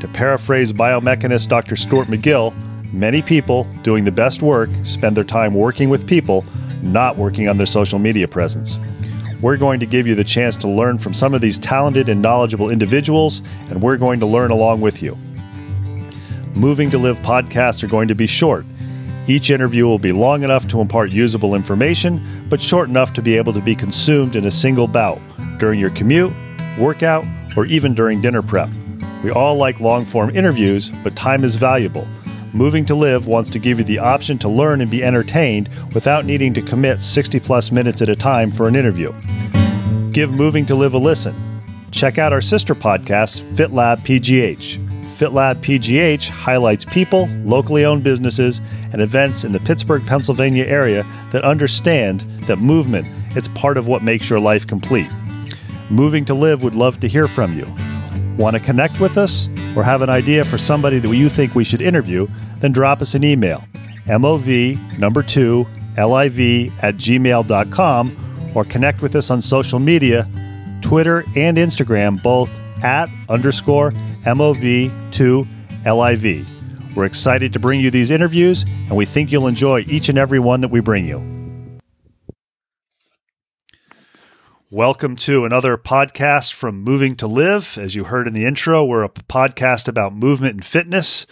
To paraphrase biomechanist Dr. Stuart McGill, many people doing the best work spend their time working with people, not working on their social media presence. We're going to give you the chance to learn from some of these talented and knowledgeable individuals, and we're going to learn along with you. Moving to Live podcasts are going to be short. Each interview will be long enough to impart usable information, but short enough to be able to be consumed in a single bout during your commute, workout, or even during dinner prep. We all like long form interviews, but time is valuable. Moving to Live wants to give you the option to learn and be entertained without needing to commit 60 plus minutes at a time for an interview. Give Moving to Live a listen. Check out our sister podcast, FitLab PGH. FitLab PGH highlights people, locally owned businesses, and events in the Pittsburgh, Pennsylvania area that understand that movement it's part of what makes your life complete. Moving to Live would love to hear from you. Want to connect with us or have an idea for somebody that you think we should interview? Then drop us an email. MOV number two LIV at gmail.com or connect with us on social media, Twitter and Instagram, both at underscore MOV2LIV. We're excited to bring you these interviews, and we think you'll enjoy each and every one that we bring you. Welcome to another podcast from Moving to Live. As you heard in the intro, we're a podcast about movement and fitness.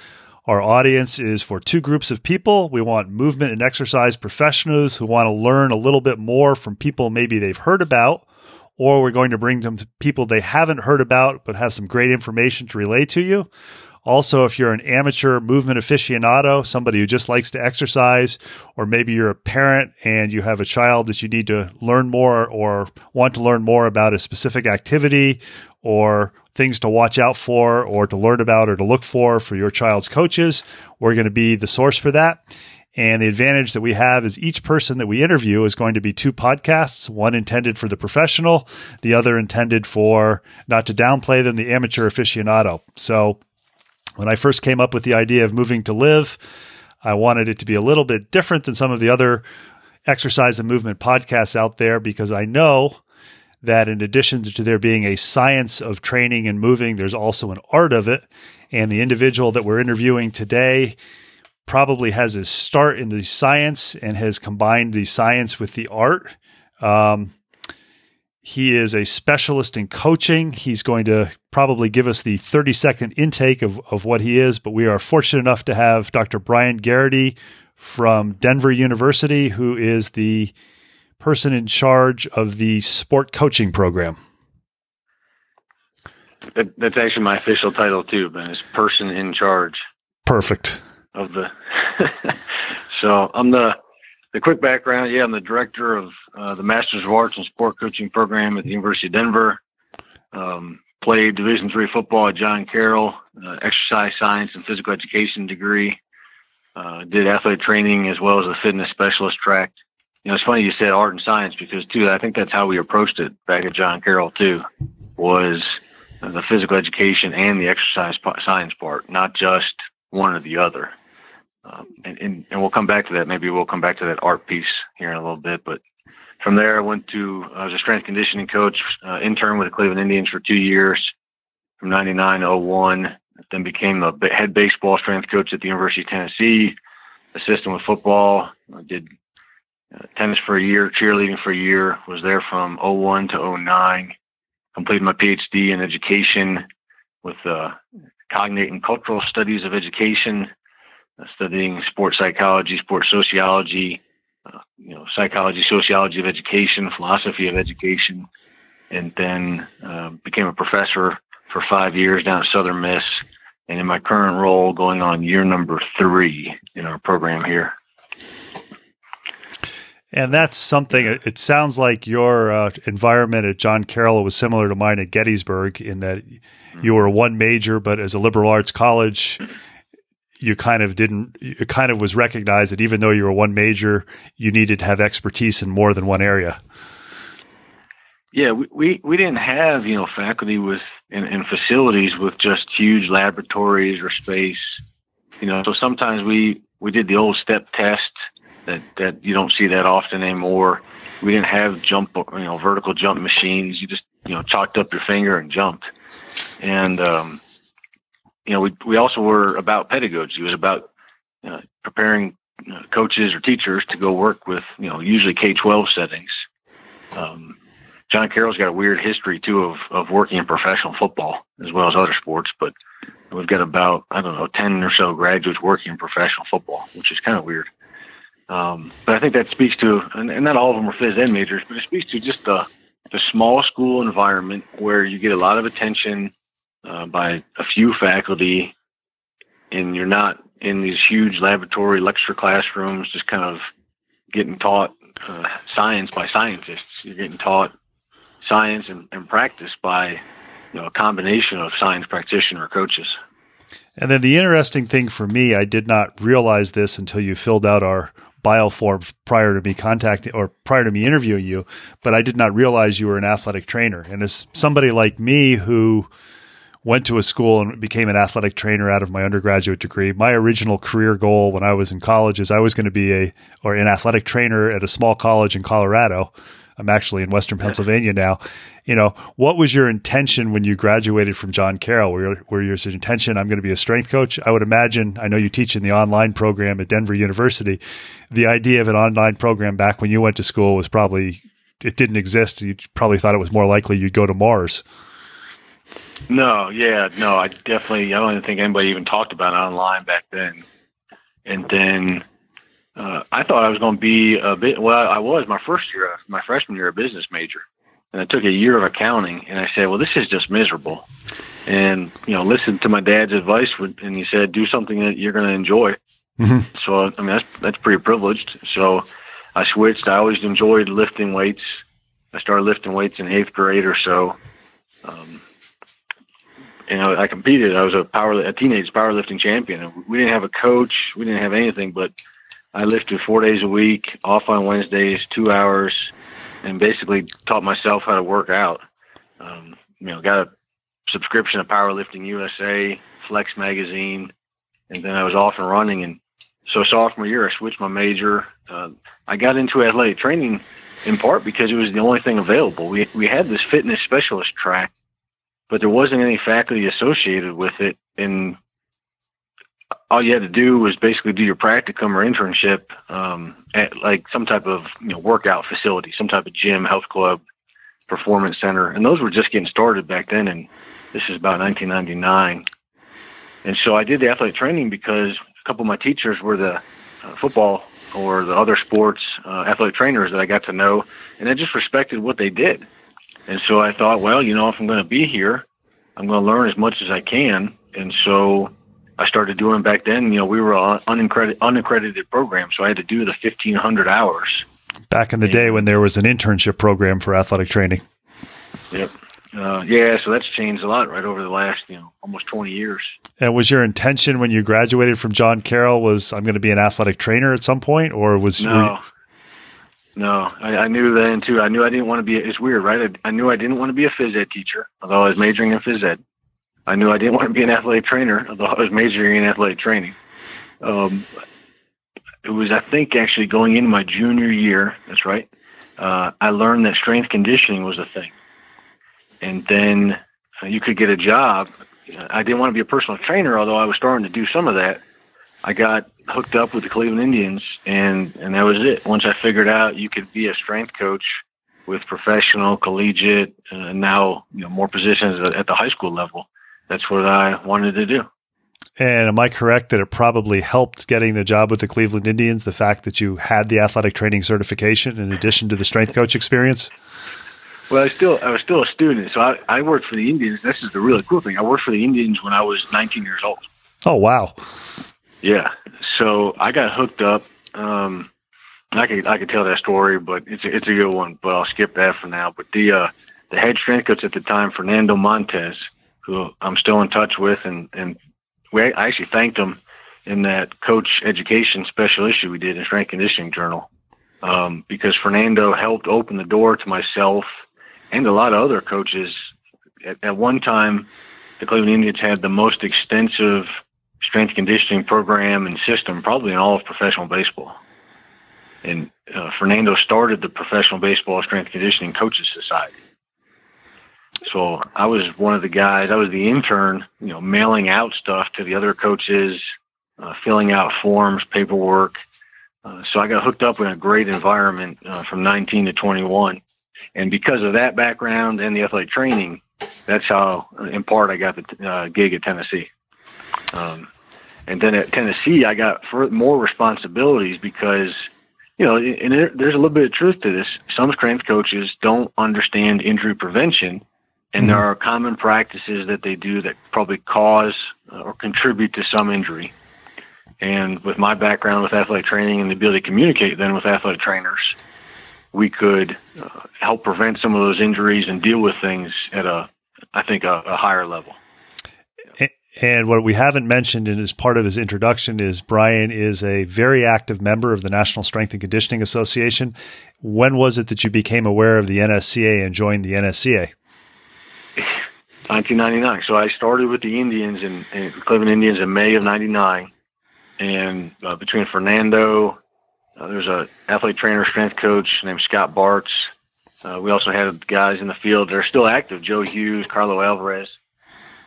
Our audience is for two groups of people. We want movement and exercise professionals who want to learn a little bit more from people maybe they've heard about, or we're going to bring them to people they haven't heard about but have some great information to relay to you. Also, if you're an amateur movement aficionado, somebody who just likes to exercise, or maybe you're a parent and you have a child that you need to learn more or want to learn more about a specific activity or things to watch out for or to learn about or to look for for your child's coaches, we're going to be the source for that. And the advantage that we have is each person that we interview is going to be two podcasts, one intended for the professional, the other intended for not to downplay them, the amateur aficionado. So when I first came up with the idea of moving to live, I wanted it to be a little bit different than some of the other exercise and movement podcasts out there because I know that in addition to there being a science of training and moving, there's also an art of it. And the individual that we're interviewing today probably has his start in the science and has combined the science with the art. Um, he is a specialist in coaching. He's going to probably give us the 30 second intake of, of what he is, but we are fortunate enough to have Dr. Brian Gearity from Denver University, who is the person in charge of the sport coaching program. That, that's actually my official title too, Ben. Is person in charge. Perfect. Of the. so I'm the the quick background. Yeah, I'm the director of uh, the Masters of Arts and Sport Coaching program at the University of Denver. Um, played Division three football at John Carroll, uh, exercise science and physical education degree. Uh, did athletic training as well as a fitness specialist track. You know, it's funny you said art and science because too, I think that's how we approached it back at John Carroll too, was the physical education and the exercise science part, not just one or the other. Um, and, and, and we'll come back to that. Maybe we'll come back to that art piece here in a little bit. But from there, I went to I was a strength conditioning coach, uh, intern with the Cleveland Indians for two years, from '99 to 01. Then became a head baseball strength coach at the University of Tennessee. Assistant with football. I did uh, tennis for a year, cheerleading for a year. Was there from 01 to 09. Completed my PhD in education with uh, cognate and cultural studies of education studying sports psychology, sports sociology, uh, you know, psychology, sociology of education, philosophy of education, and then uh, became a professor for five years down at Southern Miss. And in my current role, going on year number three in our program here. And that's something. It sounds like your uh, environment at John Carroll was similar to mine at Gettysburg, in that you were one major, but as a liberal arts college, you kind of didn't, it kind of was recognized that even though you were one major, you needed to have expertise in more than one area. Yeah, we, we, we didn't have, you know, faculty with and facilities with just huge laboratories or space. You know, so sometimes we, we did the old step test that, that you don't see that often anymore. We didn't have jump, you know, vertical jump machines. You just, you know, chalked up your finger and jumped. And, um, you know, we, we also were about pedagogy. It was about uh, preparing uh, coaches or teachers to go work with, you know, usually K 12 settings. Um, John Carroll's got a weird history too of, of working in professional football as well as other sports, but we've got about, I don't know, 10 or so graduates working in professional football, which is kind of weird. Um, but I think that speaks to, and, and not all of them are phys ed majors, but it speaks to just the, the small school environment where you get a lot of attention uh, by a few faculty and you're not in these huge laboratory lecture classrooms just kind of getting taught uh, science by scientists. You're getting taught science and, and practice by you know a combination of science practitioner coaches. And then the interesting thing for me, I did not realize this until you filled out our bio form prior to me contacting or prior to me interviewing you, but I did not realize you were an athletic trainer. And as somebody like me who went to a school and became an athletic trainer out of my undergraduate degree. My original career goal when I was in college is I was going to be a or an athletic trainer at a small college in Colorado. I'm actually in Western Pennsylvania now. You know, what was your intention when you graduated from John Carroll? Were, were your intention, I'm going to be a strength coach? I would imagine, I know you teach in the online program at Denver University. The idea of an online program back when you went to school was probably, it didn't exist. You probably thought it was more likely you'd go to Mars. No, yeah, no, I definitely, I don't even think anybody even talked about it online back then. And then uh, I thought I was going to be a bit, well, I was my first year, my freshman year, a business major. And I took a year of accounting and I said, well, this is just miserable. And, you know, listen to my dad's advice and he said, do something that you're going to enjoy. Mm-hmm. So, I mean, that's, that's pretty privileged. So I switched. I always enjoyed lifting weights. I started lifting weights in eighth grade or so. Um, you know, I competed. I was a power, a teenage powerlifting champion. We didn't have a coach. We didn't have anything, but I lifted four days a week, off on Wednesdays, two hours, and basically taught myself how to work out. Um, you know, got a subscription to Powerlifting USA, Flex Magazine, and then I was off and running. And so sophomore year, I switched my major. Uh, I got into athletic training in part because it was the only thing available. We we had this fitness specialist track but there wasn't any faculty associated with it. And all you had to do was basically do your practicum or internship um, at like some type of you know workout facility, some type of gym, health club, performance center, and those were just getting started back then. And this is about 1999. And so I did the athletic training because a couple of my teachers were the uh, football or the other sports uh, athletic trainers that I got to know, and I just respected what they did. And so I thought, well, you know, if I'm going to be here, I'm going to learn as much as I can. And so I started doing back then, you know, we were an unaccredited, unaccredited program. So I had to do the 1500 hours. Back in the day when there was an internship program for athletic training. Yep. Uh, yeah, so that's changed a lot right over the last, you know, almost 20 years. And was your intention when you graduated from John Carroll was I'm going to be an athletic trainer at some point, or was no, no, I, I, knew then too. I knew I didn't want to be. It's weird, right? I, I, knew I didn't want to be a phys ed teacher, although I was majoring in phys ed. I knew I didn't want to be an athletic trainer, although I was majoring in athletic training. Um, it was, I think, actually going into my junior year. That's right. Uh, I learned that strength conditioning was a thing, and then uh, you could get a job. I didn't want to be a personal trainer, although I was starting to do some of that. I got hooked up with the Cleveland Indians, and and that was it. Once I figured out you could be a strength coach with professional, collegiate, uh, and now you know more positions at the high school level. That's what I wanted to do. And am I correct that it probably helped getting the job with the Cleveland Indians, the fact that you had the athletic training certification in addition to the strength coach experience? Well, I still I was still a student, so I, I worked for the Indians. This is the really cool thing. I worked for the Indians when I was 19 years old. Oh wow! Yeah. So I got hooked up. Um, I could I could tell that story, but it's a, it's a good one. But I'll skip that for now. But the uh, the head strength coach at the time, Fernando Montes, who I'm still in touch with, and and we I actually thanked him in that coach education special issue we did in Strength Conditioning Journal um, because Fernando helped open the door to myself and a lot of other coaches. At, at one time, the Cleveland Indians had the most extensive strength conditioning program and system probably in all of professional baseball. And uh, Fernando started the Professional Baseball Strength Conditioning Coaches Society. So I was one of the guys. I was the intern, you know, mailing out stuff to the other coaches, uh, filling out forms, paperwork. Uh, so I got hooked up in a great environment uh, from 19 to 21, and because of that background and the athletic training, that's how, in part, I got the uh, gig at Tennessee. Um, and then at Tennessee, I got more responsibilities because, you know, and there's a little bit of truth to this. Some strength coaches don't understand injury prevention, and mm-hmm. there are common practices that they do that probably cause uh, or contribute to some injury. And with my background with athletic training and the ability to communicate then with athletic trainers, we could uh, help prevent some of those injuries and deal with things at a, I think, a, a higher level. And what we haven't mentioned in as part of his introduction is Brian is a very active member of the National Strength and Conditioning Association. When was it that you became aware of the NSCA and joined the NSCA? 1999. So I started with the Indians in, in Cleveland Indians in May of '99, and uh, between Fernando, uh, there's a athlete trainer, strength coach named Scott Bartz. Uh, we also had guys in the field that are still active: Joe Hughes, Carlo Alvarez.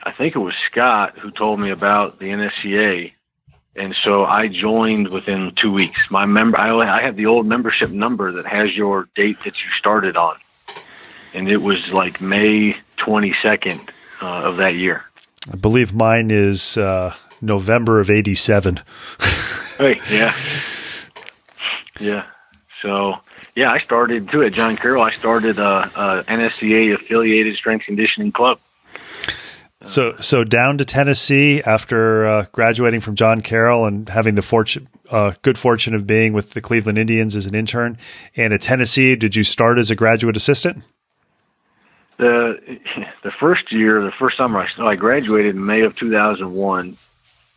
I think it was Scott who told me about the NSCA, and so I joined within two weeks. My member, I, I have the old membership number that has your date that you started on, and it was like May 22nd uh, of that year. I believe mine is uh, November of '87. hey, yeah, yeah. So yeah, I started too at John Carroll. I started a, a NSCA affiliated strength conditioning club. So, so down to Tennessee after uh, graduating from John Carroll and having the fortune, uh, good fortune of being with the Cleveland Indians as an intern. And at Tennessee, did you start as a graduate assistant? The the first year, the first summer, I, I graduated in May of 2001.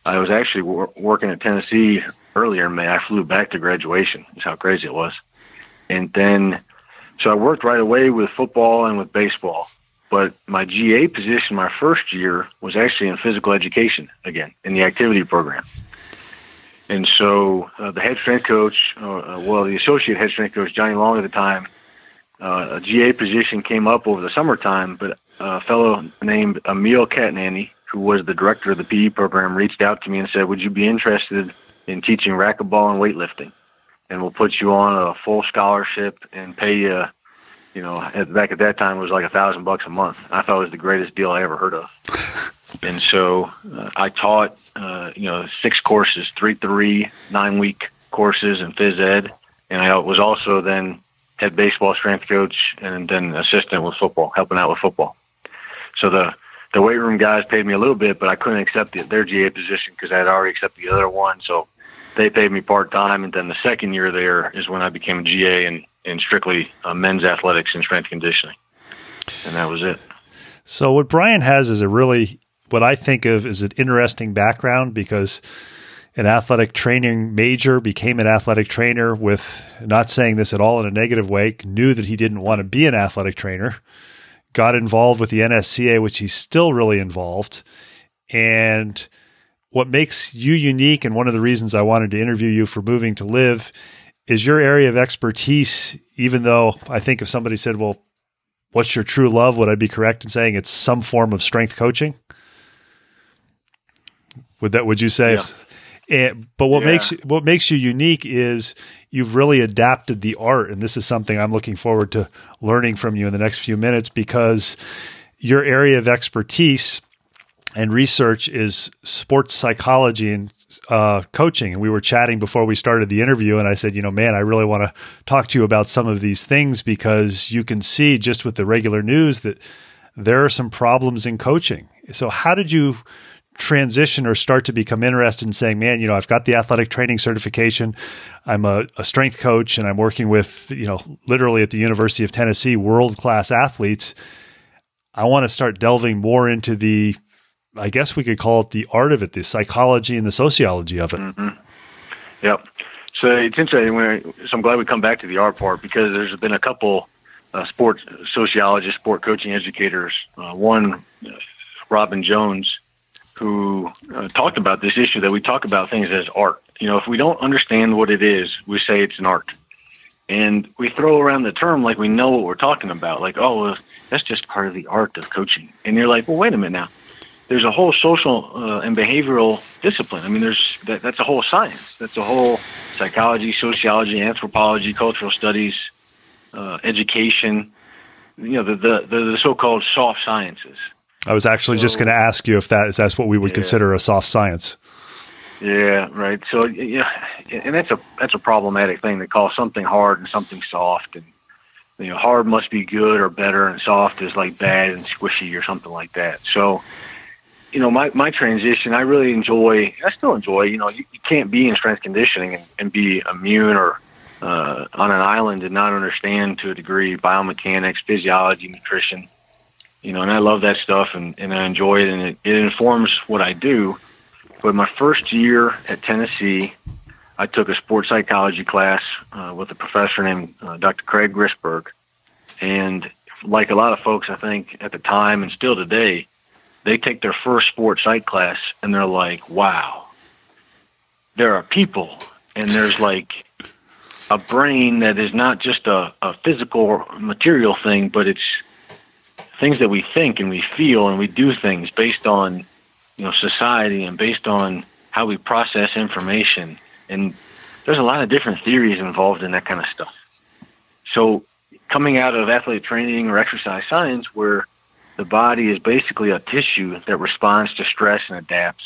I was actually wor- working at Tennessee earlier in May. I flew back to graduation. That's how crazy it was. And then, so I worked right away with football and with baseball. But my GA position my first year was actually in physical education again in the activity program. And so uh, the head strength coach, uh, uh well, the associate head strength coach, Johnny Long at the time, uh, a GA position came up over the summertime, but a fellow named Emil Catnani, who was the director of the PE program, reached out to me and said, Would you be interested in teaching racquetball and weightlifting? And we'll put you on a full scholarship and pay you you know, at, back at that time it was like a thousand bucks a month. I thought it was the greatest deal I ever heard of. and so uh, I taught, uh, you know, six courses, three, three, nine week courses in phys ed. And I was also then head baseball strength coach and then assistant with football, helping out with football. So the, the weight room guys paid me a little bit, but I couldn't accept the, their GA position because I had already accepted the other one. So they paid me part time. And then the second year there is when I became a GA and in strictly uh, men's athletics and strength conditioning, and that was it. So what Brian has is a really what I think of as an interesting background because an athletic training major became an athletic trainer with not saying this at all in a negative way knew that he didn't want to be an athletic trainer got involved with the NSCA which he's still really involved and what makes you unique and one of the reasons I wanted to interview you for moving to live is your area of expertise, even though I think if somebody said, well, what's your true love? Would I be correct in saying it's some form of strength coaching? Would that, would you say? Yeah. And, eh, but what yeah. makes what makes you unique is you've really adapted the art, and this is something I'm looking forward to learning from you in the next few minutes because your area of expertise and research is sports psychology and uh, coaching. And we were chatting before we started the interview, and I said, you know, man, I really want to talk to you about some of these things because you can see just with the regular news that there are some problems in coaching. So, how did you transition or start to become interested in saying, man, you know, I've got the athletic training certification. I'm a, a strength coach and I'm working with, you know, literally at the University of Tennessee, world class athletes. I want to start delving more into the I guess we could call it the art of it, the psychology and the sociology of it. Mm-hmm. Yep. So it's interesting. So I'm glad we come back to the art part because there's been a couple uh, sports sociologists, sport coaching educators. Uh, one, Robyn Jones, who uh, talked about this issue that we talk about things as art. You know, if we don't understand what it is, we say it's an art, and we throw around the term like we know what we're talking about. Like, oh, well, that's just part of the art of coaching. And you're like, well, wait a minute now. There's a whole social uh, and behavioral discipline. I mean, there's that, that's a whole science. That's a whole psychology, sociology, anthropology, cultural studies, uh, education. You know, the the, the, the so-called soft sciences. I was actually so, just going to ask you if that is that's what we would yeah. consider a soft science. Yeah, right. So yeah, and that's a that's a problematic thing to call something hard and something soft, and you know, hard must be good or better, and soft is like bad and squishy or something like that. So, you know, my my transition, I really enjoy. I still enjoy. You know, you, you can't be in strength conditioning and, and be immune or uh, on an island and not understand to a degree biomechanics, physiology, nutrition you know, and I love that stuff and, and I enjoy it and it, it informs what I do. But my first year at Tennessee, I took a sports psychology class uh, with a professor named uh, Dr. Craig Wrisberg. And like a lot of folks, I think at the time and still today, they take their first sports psych class and they're like, wow, there are people and there's like a brain that is not just a, a physical material thing, but it's things that we think and we feel and we do things based on you know society and based on how we process information. And there's a lot of different theories involved in that kind of stuff. So coming out of athletic training or exercise science where the body is basically a tissue that responds to stress and adapts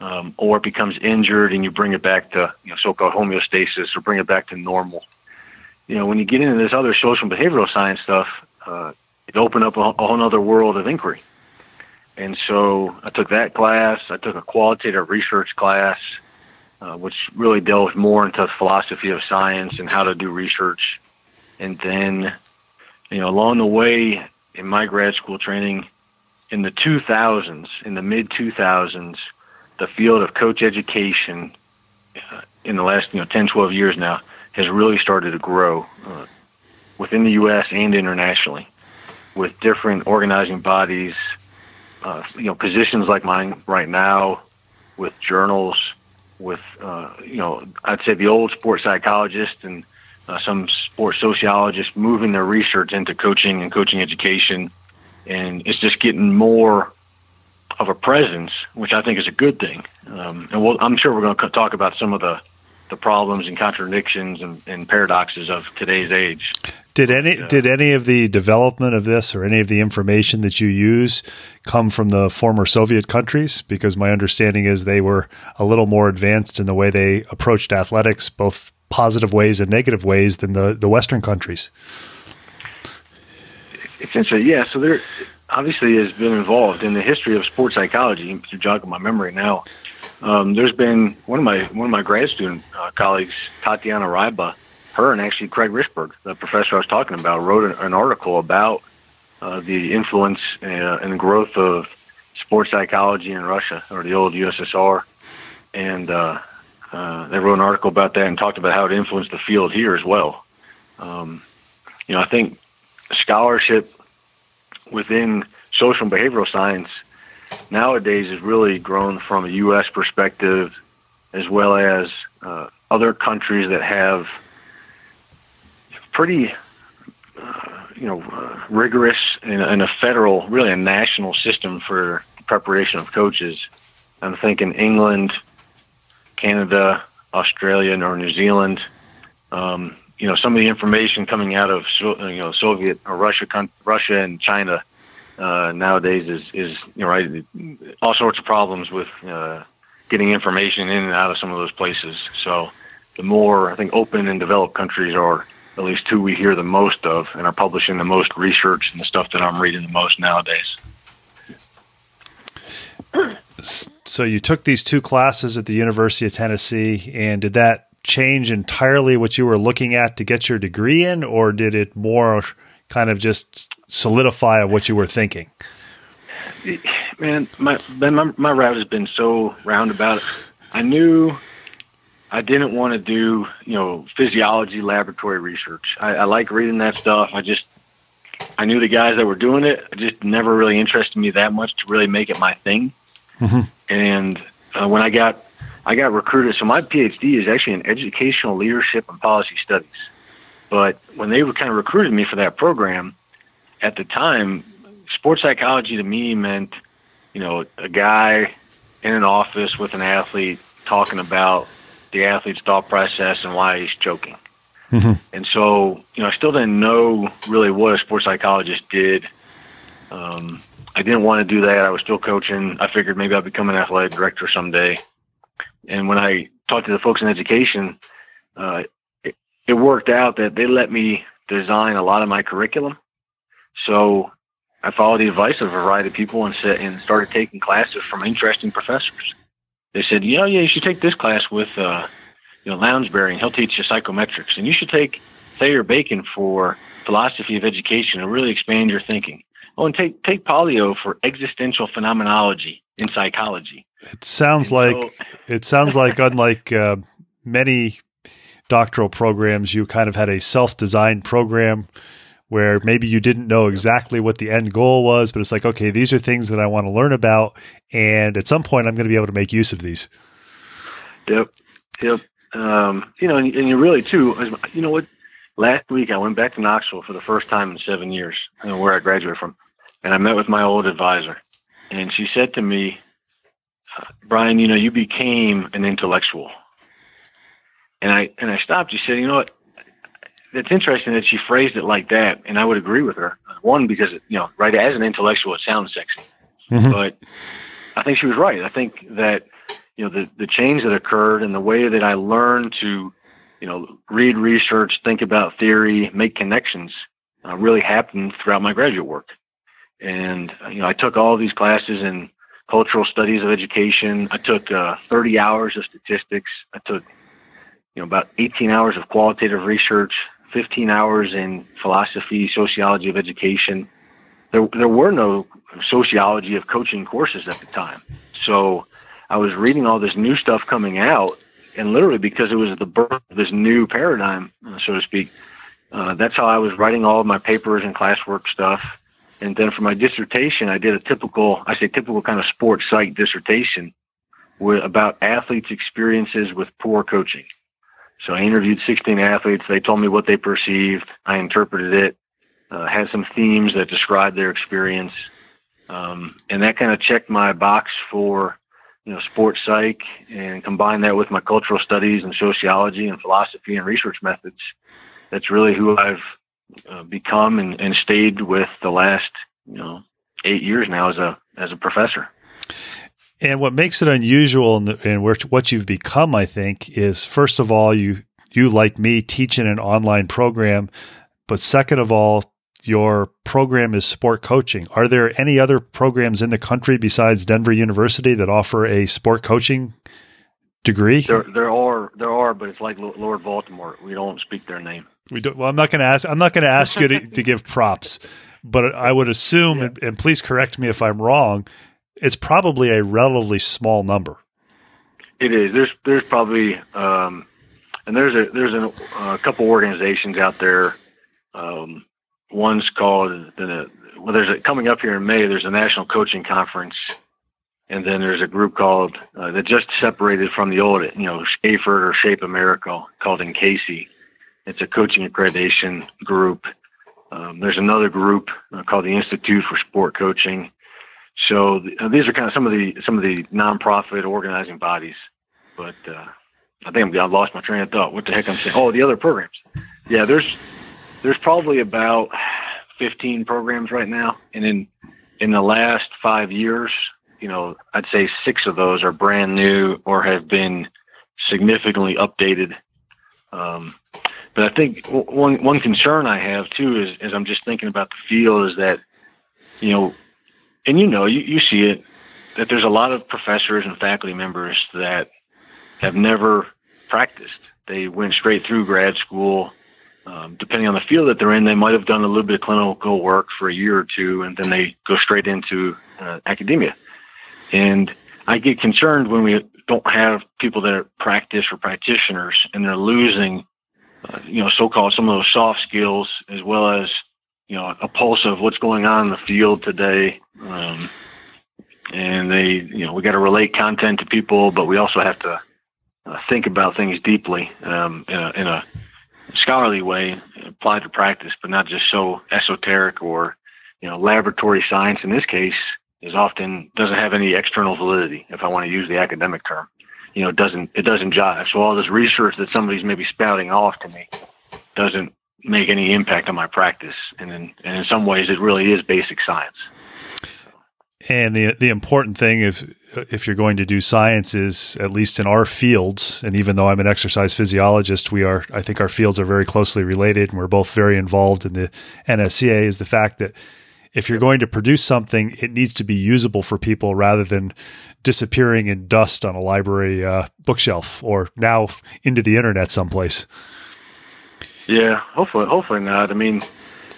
um, or it becomes injured and you bring it back to you know, so-called homeostasis or bring it back to normal you know when you get into this other social behavioral science stuff uh, it opened up a, a whole other world of inquiry. And so I took that class. I took a qualitative research class, uh, which really delved more into the philosophy of science and how to do research. And then, you know, along the way in my grad school training in the 2000s, in the mid 2000s, the field of coach education uh, in the last, you know, 10, 12 years now has really started to grow uh, within the U.S. and internationally with different organizing bodies, uh, you know, positions like mine right now, with journals, with uh, you know, I'd say the old sports psychologists and uh, some sports sociologists moving their research into coaching and coaching education, and it's just getting more of a presence, which I think is a good thing. Um, and we'll, I'm sure we're going to talk about some of the the problems and contradictions and, and paradoxes of today's age. Did any yeah. did any of the development of this or any of the information that you use come from the former Soviet countries? Because my understanding is they were a little more advanced in the way they approached athletics, both positive ways and negative ways, than the, the Western countries. Essentially, yeah. So there obviously has been involved in the history of sports psychology. To jog my memory now, um, there's been one of my one of my grad student uh, colleagues, Tatiana Ryba her and actually Craig Wrisberg, the professor I was talking about, wrote an, an article about uh, the influence uh, and growth of sports psychology in Russia or the old USSR, and uh, uh, they wrote an article about that and talked about how it influenced the field here as well. Um, you know, I think scholarship within social and behavioral science nowadays has really grown from a U.S. perspective as well as uh, other countries that have pretty, uh, you know, uh, rigorous and a federal, really a national system for preparation of coaches. I'm thinking England, Canada, Australia, or New Zealand. Um, you know, some of the information coming out of you know Soviet or Russia, Russia and China uh, nowadays is is you know all sorts of problems with uh, getting information in and out of some of those places. So the more I think open and developed countries are, at least who we hear the most of and are publishing the most research and the stuff that I'm reading the most nowadays. So you took these two classes at the University of Tennessee, and did that change entirely what you were looking at to get your degree in, or did it more kind of just solidify what you were thinking? man, my, my my route has been so roundabout. I knew I didn't want to do, you know, physiology laboratory research. I, I like reading that stuff. I just, I knew the guys that were doing it. It just never really interested me that much to really make it my thing. Mm-hmm. And uh, when I got, I got recruited. So my PhD is actually in educational leadership and policy studies. But when they were kind of recruited me for that program, at the time, sports psychology to me meant, you know, a guy in an office with an athlete talking about the athlete's thought process and why he's choking. Mm-hmm. And so, you know, I still didn't know really what a sports psychologist did. Um, I didn't want to do that. I was still coaching. I figured maybe I'd become an athletic director someday. And when I talked to the folks in education, uh, it, it worked out that they let me design a lot of my curriculum. So I followed the advice of a variety of people and, set, and started taking classes from interesting professors they said, you know, yeah, you should take this class with, uh, you know, Lounsbury, and he'll teach you psychometrics, and you should take Thayer Bacon for philosophy of education and really expand your thinking. Oh, and take take Pollio for existential phenomenology in psychology. It sounds and like so, it sounds like unlike uh, many doctoral programs, you kind of had a self-designed program where maybe you didn't know exactly what the end goal was, but it's like, okay, these are things that I want to learn about. And at some point, I'm going to be able to make use of these. Yep. Yep. Um, you know, and, and you really, too, you know what? Last week, I went back to Knoxville for the first time in seven years, you know, where I graduated from. And I met with my old advisor. And she said to me, uh, Brian, you know, you became an intellectual. And I and I stopped. She said, you know what? it's interesting that she phrased it like that, and I would agree with her. One, because you know, right as an intellectual, it sounds sexy, mm-hmm. but I think she was right. I think that you know the the change that occurred and the way that I learned to you know read research, think about theory, make connections, uh, really happened throughout my graduate work. And uh, you know, I took all these classes in cultural studies of education. I took uh, 30 hours of statistics. I took you know about 18 hours of qualitative research 15 hours in philosophy, sociology of education. There, there were no sociology of coaching courses at the time. So I was reading all this new stuff coming out, and literally because it was the birth of this new paradigm, uh, so to speak, uh, that's how I was writing all of my papers and classwork stuff. And then for my dissertation, I did a typical, I say typical kind of sports psych dissertation with, about athletes' experiences with poor coaching. So I interviewed 16 athletes. They told me what they perceived. I interpreted it, uh, had some themes that described their experience. Um, and that kind of checked my box for, you know, sports psych and combine that with my cultural studies and sociology and philosophy and research methods. That's really who I've uh, become and, and stayed with the last, you know, eight years now as a, as a professor. And what makes it unusual and in, what you've become, I think, is first of all, you you like me teach in an online program, but second of all, your program is sport coaching. Are there any other programs in the country besides Denver University that offer a sport coaching degree? There, there are, there are, but it's like Lord Voldemort. We don't speak their name. We don't. Well, I'm not going to ask. I'm not going to ask you to, to, give props, but I would assume, yeah. and, and please correct me if I'm wrong it's probably a relatively small number. It is. There's there's probably um, and there's a there's a, a couple organizations out there. Um, one's called the well. There's a coming up here in May. There's a national coaching conference, and then there's a group called uh, that just separated from the old you know Shafert or Shape America called NCASE. It's a coaching accreditation group. Um, there's another group uh, called the Institute for Sport Coaching so uh, these are kind of some of the some of the nonprofit organizing bodies. But uh, I think i have lost my train of thought. What the heck I'm saying? Oh, the other programs. Yeah, there's there's probably about 15 programs right now, and in in the last five years, you know, I'd say six of those are brand new or have been significantly updated. Um, but I think one one concern I have too is, is I'm just thinking about the field is that, you know, and you know, you, you see it that there's a lot of professors and faculty members that have never practiced. They went straight through grad school um, depending on the field that they're in, they might have done a little bit of clinical work for a year or two, and then they go straight into uh, academia. And I get concerned when we don't have people that are practice or practitioners, and they're losing, uh, you know, so-called some of those soft skills as well as, you know, a pulse of what's going on in the field today. Um, and they, you know, we got to relate content to people, but we also have to uh, think about things deeply um, in, a, in a scholarly way, applied to practice, but not just so esoteric or, you know, laboratory science. In this case, is often doesn't have any external validity. If I want to use the academic term, you know, it doesn't it doesn't jive. So all this research that somebody's maybe spouting off to me doesn't make any impact on my practice. And in, and in some ways, it really is basic science. And the the important thing if if you're going to do science is at least in our fields, and even though I'm an exercise physiologist, we are I think our fields are very closely related, and we're both very involved in the NSCA. Is the fact that if you're going to produce something, it needs to be usable for people rather than disappearing in dust on a library uh, bookshelf or now into the internet someplace. Yeah, hopefully, hopefully not. I mean,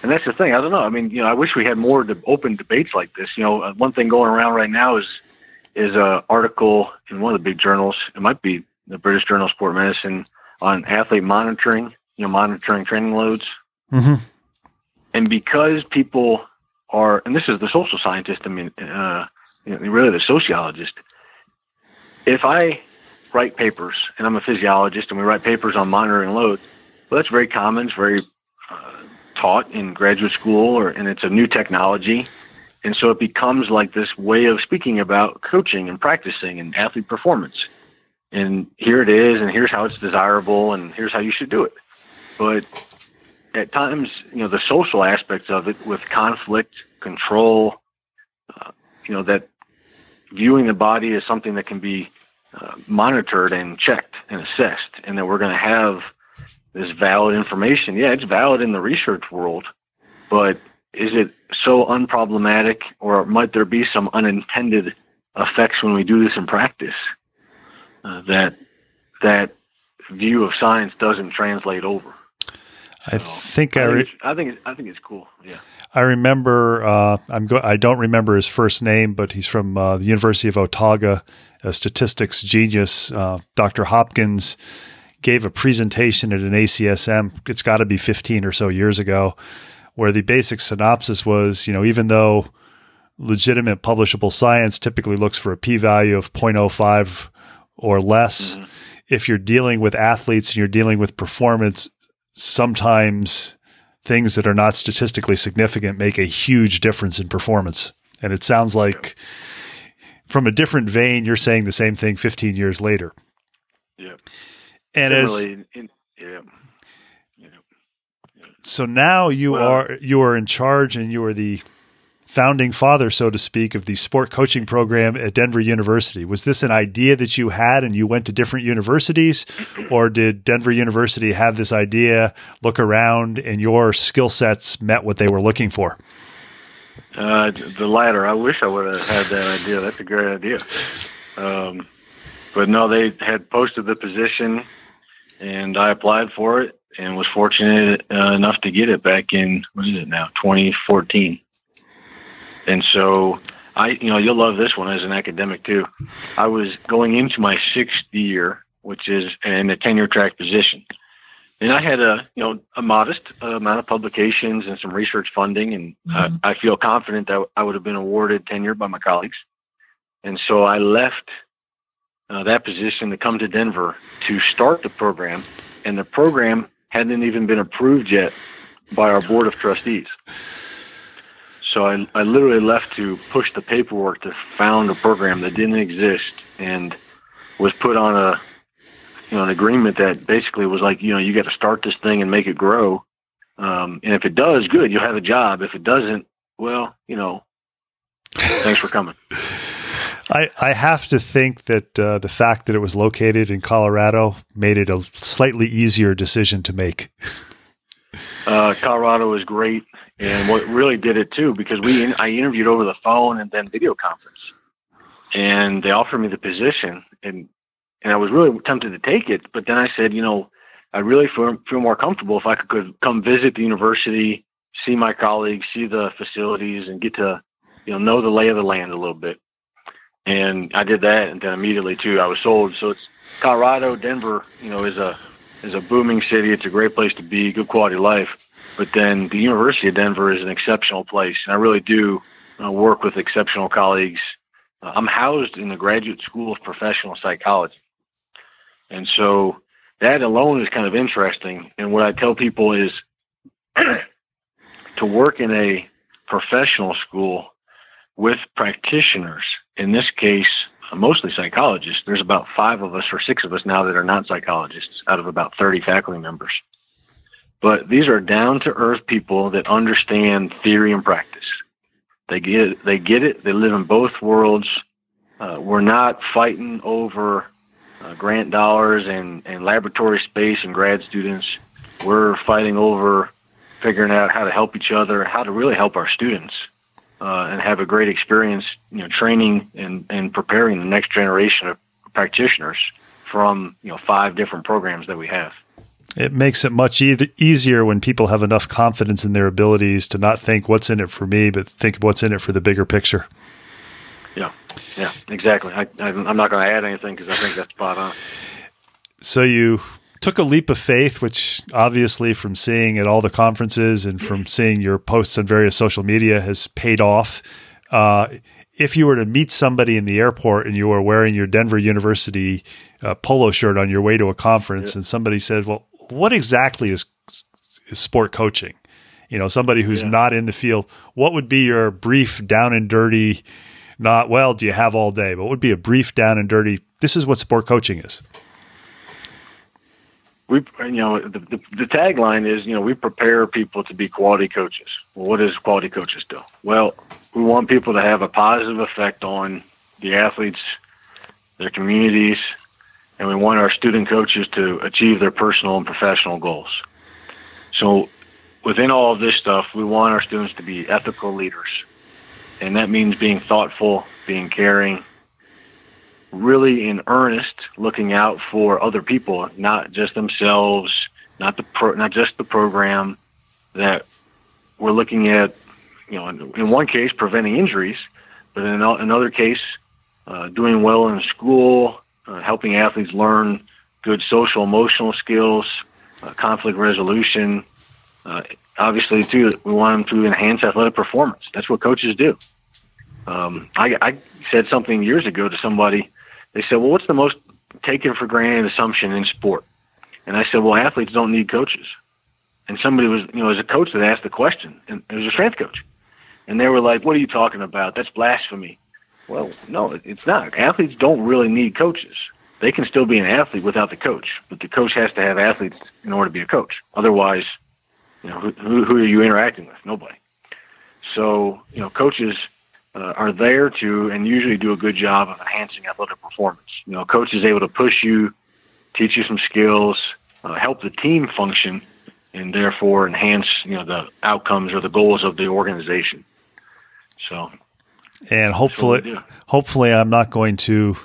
and that's the thing. I don't know. I mean, you know, I wish we had more de- open debates like this. You know, uh, one thing going around right now is is a article in one of the big journals. It might be the British Journal of Sport Medicine on athlete monitoring. You know, monitoring training loads. Mm-hmm. And because people are, and this is the social scientist, I mean, uh, you know, really the sociologist. If I write papers, and I'm a physiologist, and we write papers on monitoring loads, well, that's very common. It's very uh, taught in graduate school, or and it's a new technology, and so it becomes like this way of speaking about coaching and practicing and athlete performance. And here it is, and here's how it's desirable, and here's how you should do it. But at times, you know, the social aspects of it with conflict, control, uh, you know, that viewing the body as something that can be uh, monitored and checked and assessed, and that we're going to have this valid information. Yeah, it's valid in the research world, but is it so unproblematic, or might there be some unintended effects when we do this in practice uh, that that view of science doesn't translate over? I think I, re- I think it's, I think it's cool. Yeah. I remember. Uh, I'm go- I don't remember his first name, but he's from uh, the University of Otago, a statistics genius. Uh, Dr. Hopkins gave a presentation at an ACSM. It's got to be 15 or so years ago, where the basic synopsis was, you know, even though legitimate publishable science typically looks for a p-value of 0.05 or less, mm-hmm. if you're dealing with athletes and you're dealing with performance sometimes things that are not statistically significant make a huge difference in performance. And it sounds like from a different vein, you're saying the same thing 15 years later. Yeah. And as, in, yeah. yeah. So now you well, are you are in charge and you are the founding father, so to speak, of the sport coaching program at Denver University. Was this an idea that you had and you went to different universities, or did Denver University have this idea, look around, and your skill sets met what they were looking for? Uh, the latter. I wish I would have had that idea. That's a great idea. Um, but no, they had posted the position, and I applied for it and was fortunate uh, enough to get it back in what is it now, 2014. And so I, you know, you'll love this one as an academic too. I was going into my sixth year, which is in a tenure track position. And I had a, you know, a modest amount of publications and some research funding, and mm-hmm. I, I feel confident that I would have been awarded tenure by my colleagues. And so I left uh, that position to come to Denver to start the program, and the program hadn't even been approved yet by our board of trustees. So I, I literally left to push the paperwork to found a program that didn't exist and was put on a you know an agreement that basically was like you know you got to start this thing and make it grow. Um, and if it does good you'll have a job. If it doesn't well you know thanks for coming I, I have to think that uh, the fact that it was located in Colorado made it a slightly easier decision to make. Uh, Colorado is great, and what really did it too, because we I interviewed over the phone and then video conference, and they offered me the position, and and I was really tempted to take it, but then I said, you know, I'd really feel, feel more comfortable if I could, could come visit the university, see my colleagues, see the facilities, and get to you know know the lay of the land a little bit. And I did that, and then immediately too, I was sold. So it's Colorado, Denver. You know, is a is a booming city. It's a great place to be, good quality life. But then the University of Denver is an exceptional place, and I really do uh, work with exceptional colleagues. Uh, I'm housed in the Graduate School of Professional Psychology, and so that alone is kind of interesting. And what I tell people is to work in a professional school with practitioners, in this case, mostly psychologists. There's about five of us or six of us now that are not psychologists out of about 30 faculty members. But these are down to earth people that understand theory and practice. They get it, they get it. They live in both worlds. Uh, we're not fighting over uh, grant dollars and, and laboratory space and grad students. We're fighting over figuring out how to help each other, how to really help our students, uh, and have a great experience, you know, training and, and preparing the next generation of practitioners from, you know, five different programs that we have. It makes it much e- easier when people have enough confidence in their abilities to not think what's in it for me, but think what's in it for the bigger picture. Yeah, yeah, exactly. I, am not going to add anything because I think that's spot on. So you took a leap of faith, which obviously from seeing at all the conferences and from seeing your posts on various social media has paid off. Uh, if you were to meet somebody in the airport and you were wearing your Denver University uh, polo shirt on your way to a conference, yeah. and somebody said, "Well, what exactly is, is sport coaching?" You know, somebody who's yeah. not in the field. What would be your brief, down and dirty? Not well. Do you have all day? But what would be a brief, down and dirty? This is what sport coaching is we you know the, the, the tagline is you know we prepare people to be quality coaches. Well, what does quality coaches do? Well, we want people to have a positive effect on the athletes, their communities, and we want our student coaches to achieve their personal and professional goals. So, within all of this stuff, we want our students to be ethical leaders, and that means being thoughtful, being caring, really in earnest looking out for other people, not just themselves, not the pro, not just the program. That we're looking at, you know, in, in one case preventing injuries, but in another case, uh, doing well in school, uh, helping athletes learn good social emotional skills, uh, conflict resolution. Uh, obviously, too, we want them to enhance athletic performance. That's what coaches do. Um, I, I said something years ago to somebody they said, well, what's the most taken for granted assumption in sport? And I said, well, athletes don't need coaches. And somebody was, you know, as a coach that asked the question, and it was a strength coach. And they were like, what are you talking about? That's blasphemy. Well, no, it's not. Athletes don't really need coaches. They can still be an athlete without the coach, but the coach has to have athletes in order to be a coach. Otherwise, you know, who, who are you interacting with? Nobody. So, you know, coaches – uh, are there to and usually do a good job of enhancing athletic performance. You know, coach is able to push you, teach you some skills, uh, help the team function, and therefore enhance you know the outcomes or the goals of the organization. So, and hopefully, hopefully, I'm not going to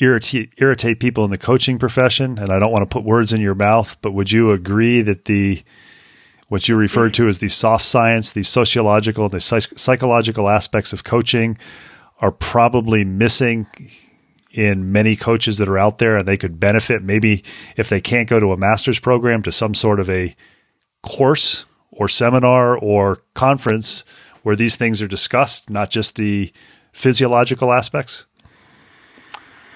irritate irritate people in the coaching profession, and I don't want to put words in your mouth. But would you agree that the what you referred to as the soft science, the sociological, the psych- psychological aspects of coaching are probably missing in many coaches that are out there and they could benefit maybe if they can't go to a master's program to some sort of a course or seminar or conference where these things are discussed, not just the physiological aspects?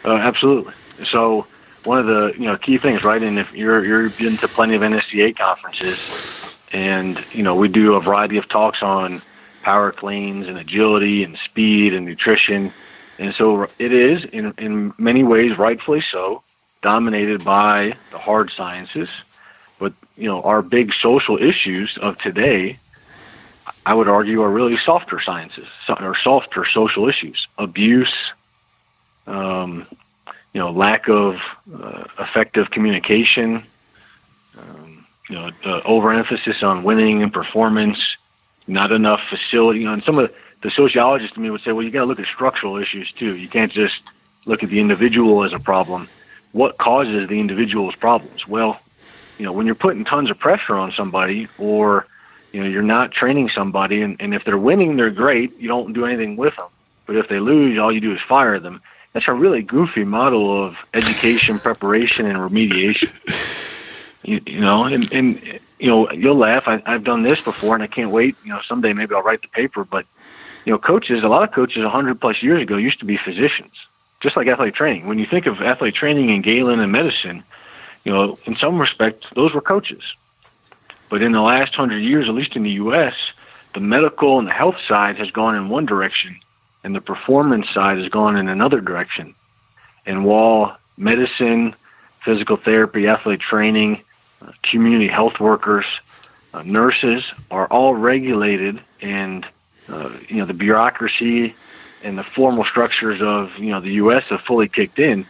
Uh, absolutely. So one of the you know key things, right? And if you're you're been to plenty of NSCA conferences, and you know we do a variety of talks on power cleans and agility and speed and nutrition, and so it is in in many ways rightfully so dominated by the hard sciences, but you know our big social issues of today. I would argue are really softer sciences or softer social issues, abuse, um, you know, lack of uh, effective communication, um, you know, the overemphasis on winning and performance, not enough facility. On some of the, sociologists to me would say, well, you got to look at structural issues too. You can't just look at the individual as a problem. What causes the individual's problems? Well, you know, when you're putting tons of pressure on somebody or, you know, you're not training somebody and, and if they're winning, they're great. You don't do anything with them. But if they lose, all you do is fire them. That's a really goofy model of education, preparation, and remediation. You, you know, and, and, you know, you'll laugh. I, I've done this before and I can't wait. You know, someday maybe I'll write the paper, but, you know, coaches, a lot of coaches 100 plus years ago used to be physicians, just like athlete training. When you think of athlete training and Galen and medicine, you know, in some respects, those were coaches. But in the last hundred years, at least in the U.S., the medical and the health side has gone in one direction, and the performance side has gone in another direction. And while medicine, physical therapy, athlete training, community health workers, uh, nurses are all regulated, and uh, you know the bureaucracy and the formal structures of you know the U.S. have fully kicked in.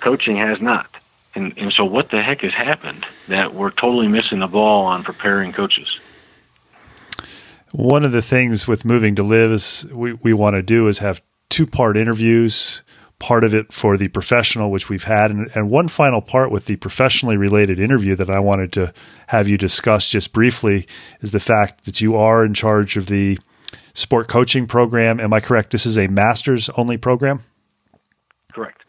Coaching has not. And, and so, what the heck has happened that we're totally missing the ball on preparing coaches? One of the things with moving to live is we, we want to do is have two part interviews, part of it for the professional, which we've had, and, and one final part with the professionally related interview that I wanted to have you discuss just briefly is the fact that you are in charge of the sport coaching program. Am I correct? This is a master's only program? Correct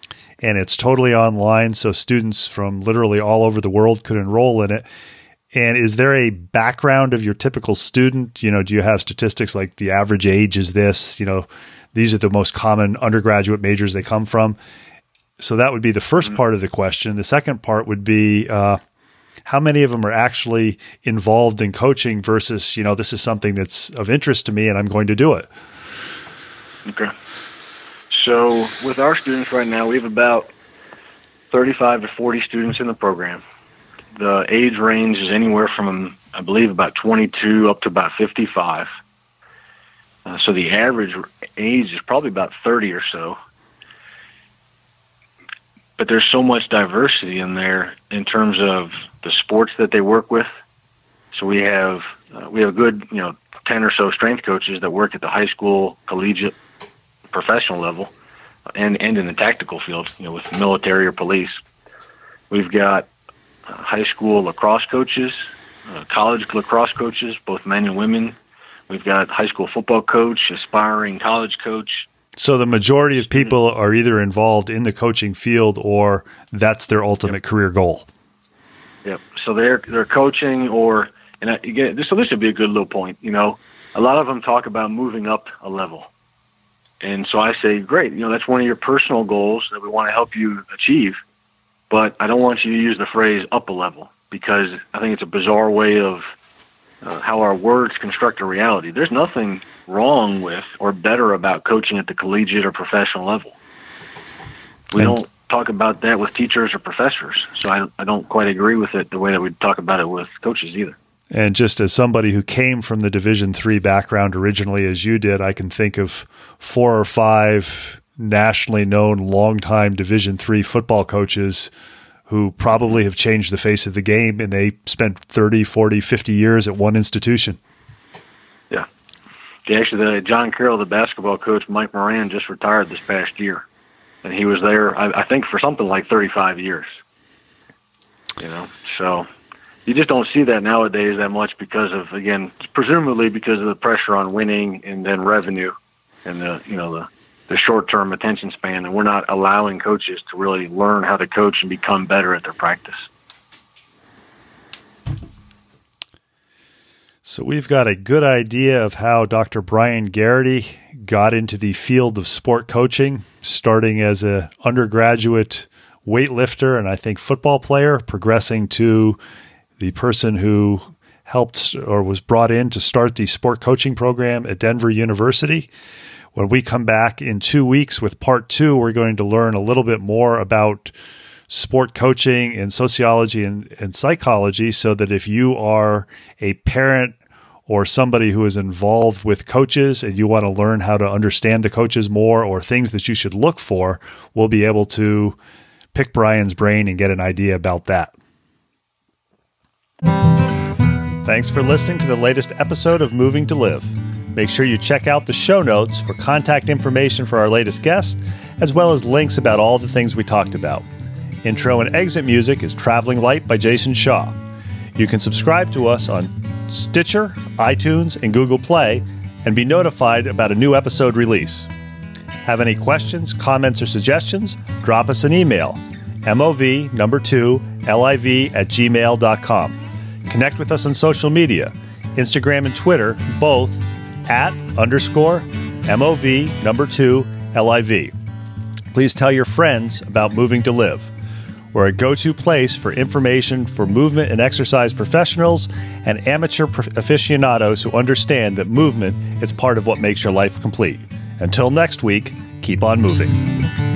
and it's totally online. So students from literally all over the world could enroll in it. And is there a background of your typical student? You know, do you have statistics like the average age is this? You know, these are the most common undergraduate majors they come from. So that would be the 1st mm-hmm. part of the question. The second part would be uh, how many of them are actually involved in coaching versus, you know, this is something that's of interest to me and I'm going to do it. Okay. So with our students right now, we have about 35 to 40 students in the program. The age range is anywhere from, I believe, about 22 up to about 55. Uh, so the average age is probably about 30 or so. But there's so much diversity in there in terms of the sports that they work with. So we have uh, we have a good you know 10 or so strength coaches that work at the high school, collegiate, professional level, and and in the tactical field, you know, with military or police. We've got uh, high school lacrosse coaches, uh, college lacrosse coaches, both men and women. We've got high school football coach, aspiring college coach. So the majority of hmm. people are either involved in the coaching field or that's their ultimate yep. career goal. Yep. So they're they're coaching or and I, again, so this would be a good little point. You know, a lot of them talk about moving up a level. And so I say, great, you know, that's one of your personal goals that we want to help you achieve. But I don't want you to use the phrase up a level because I think it's a bizarre way of uh, how our words construct a reality. There's nothing wrong with or better about coaching at the collegiate or professional level. We and, don't talk about that with teachers or professors. So I, I don't quite agree with it the way that we talk about it with coaches either. And just as somebody who came from the Division three background originally, as you did, I can think of four or five nationally known longtime Division three football coaches who probably have changed the face of the game and they spent 30, 40, 50 years at one institution. Yeah. Actually, the John Carroll, the basketball coach, Mike Moran, just retired this past year. And he was there, I, I think, for something like 35 years. You know, so you just don't see that nowadays that much because of again presumably because of the pressure on winning and then revenue and the you know the the short term attention span and we're not allowing coaches to really learn how to coach and become better at their practice. So we've got a good idea of how Dr. Brian Gearity got into the field of sport coaching, starting as a undergraduate weightlifter and I think football player, progressing to the person who helped or was brought in to start the sport coaching program at Denver University. When we come back in two weeks with part two, we're going to learn a little bit more about sport coaching and sociology and, and psychology so that if you are a parent or somebody who is involved with coaches and you want to learn how to understand the coaches more or things that you should look for, we'll be able to pick Brian's brain and get an idea about that. Thanks for listening to the latest episode of Moving to Live. Make sure you check out the show notes for contact information for our latest guest, as well as links about all the things we talked about. Intro and exit music is Traveling Light by Jason Shaw. You can subscribe to us on Stitcher, iTunes, and Google Play and be notified about a new episode release. Have any questions, comments, or suggestions? Drop us an email mov number 2 liv at gmail.com. Connect with us on social media Instagram and Twitter, both at underscore mov number 2 liv. Please tell your friends about Moving to Live. We're a go to place for information for movement and exercise professionals and amateur aficionados who understand that movement is part of what makes your life complete. Until next week, keep on moving.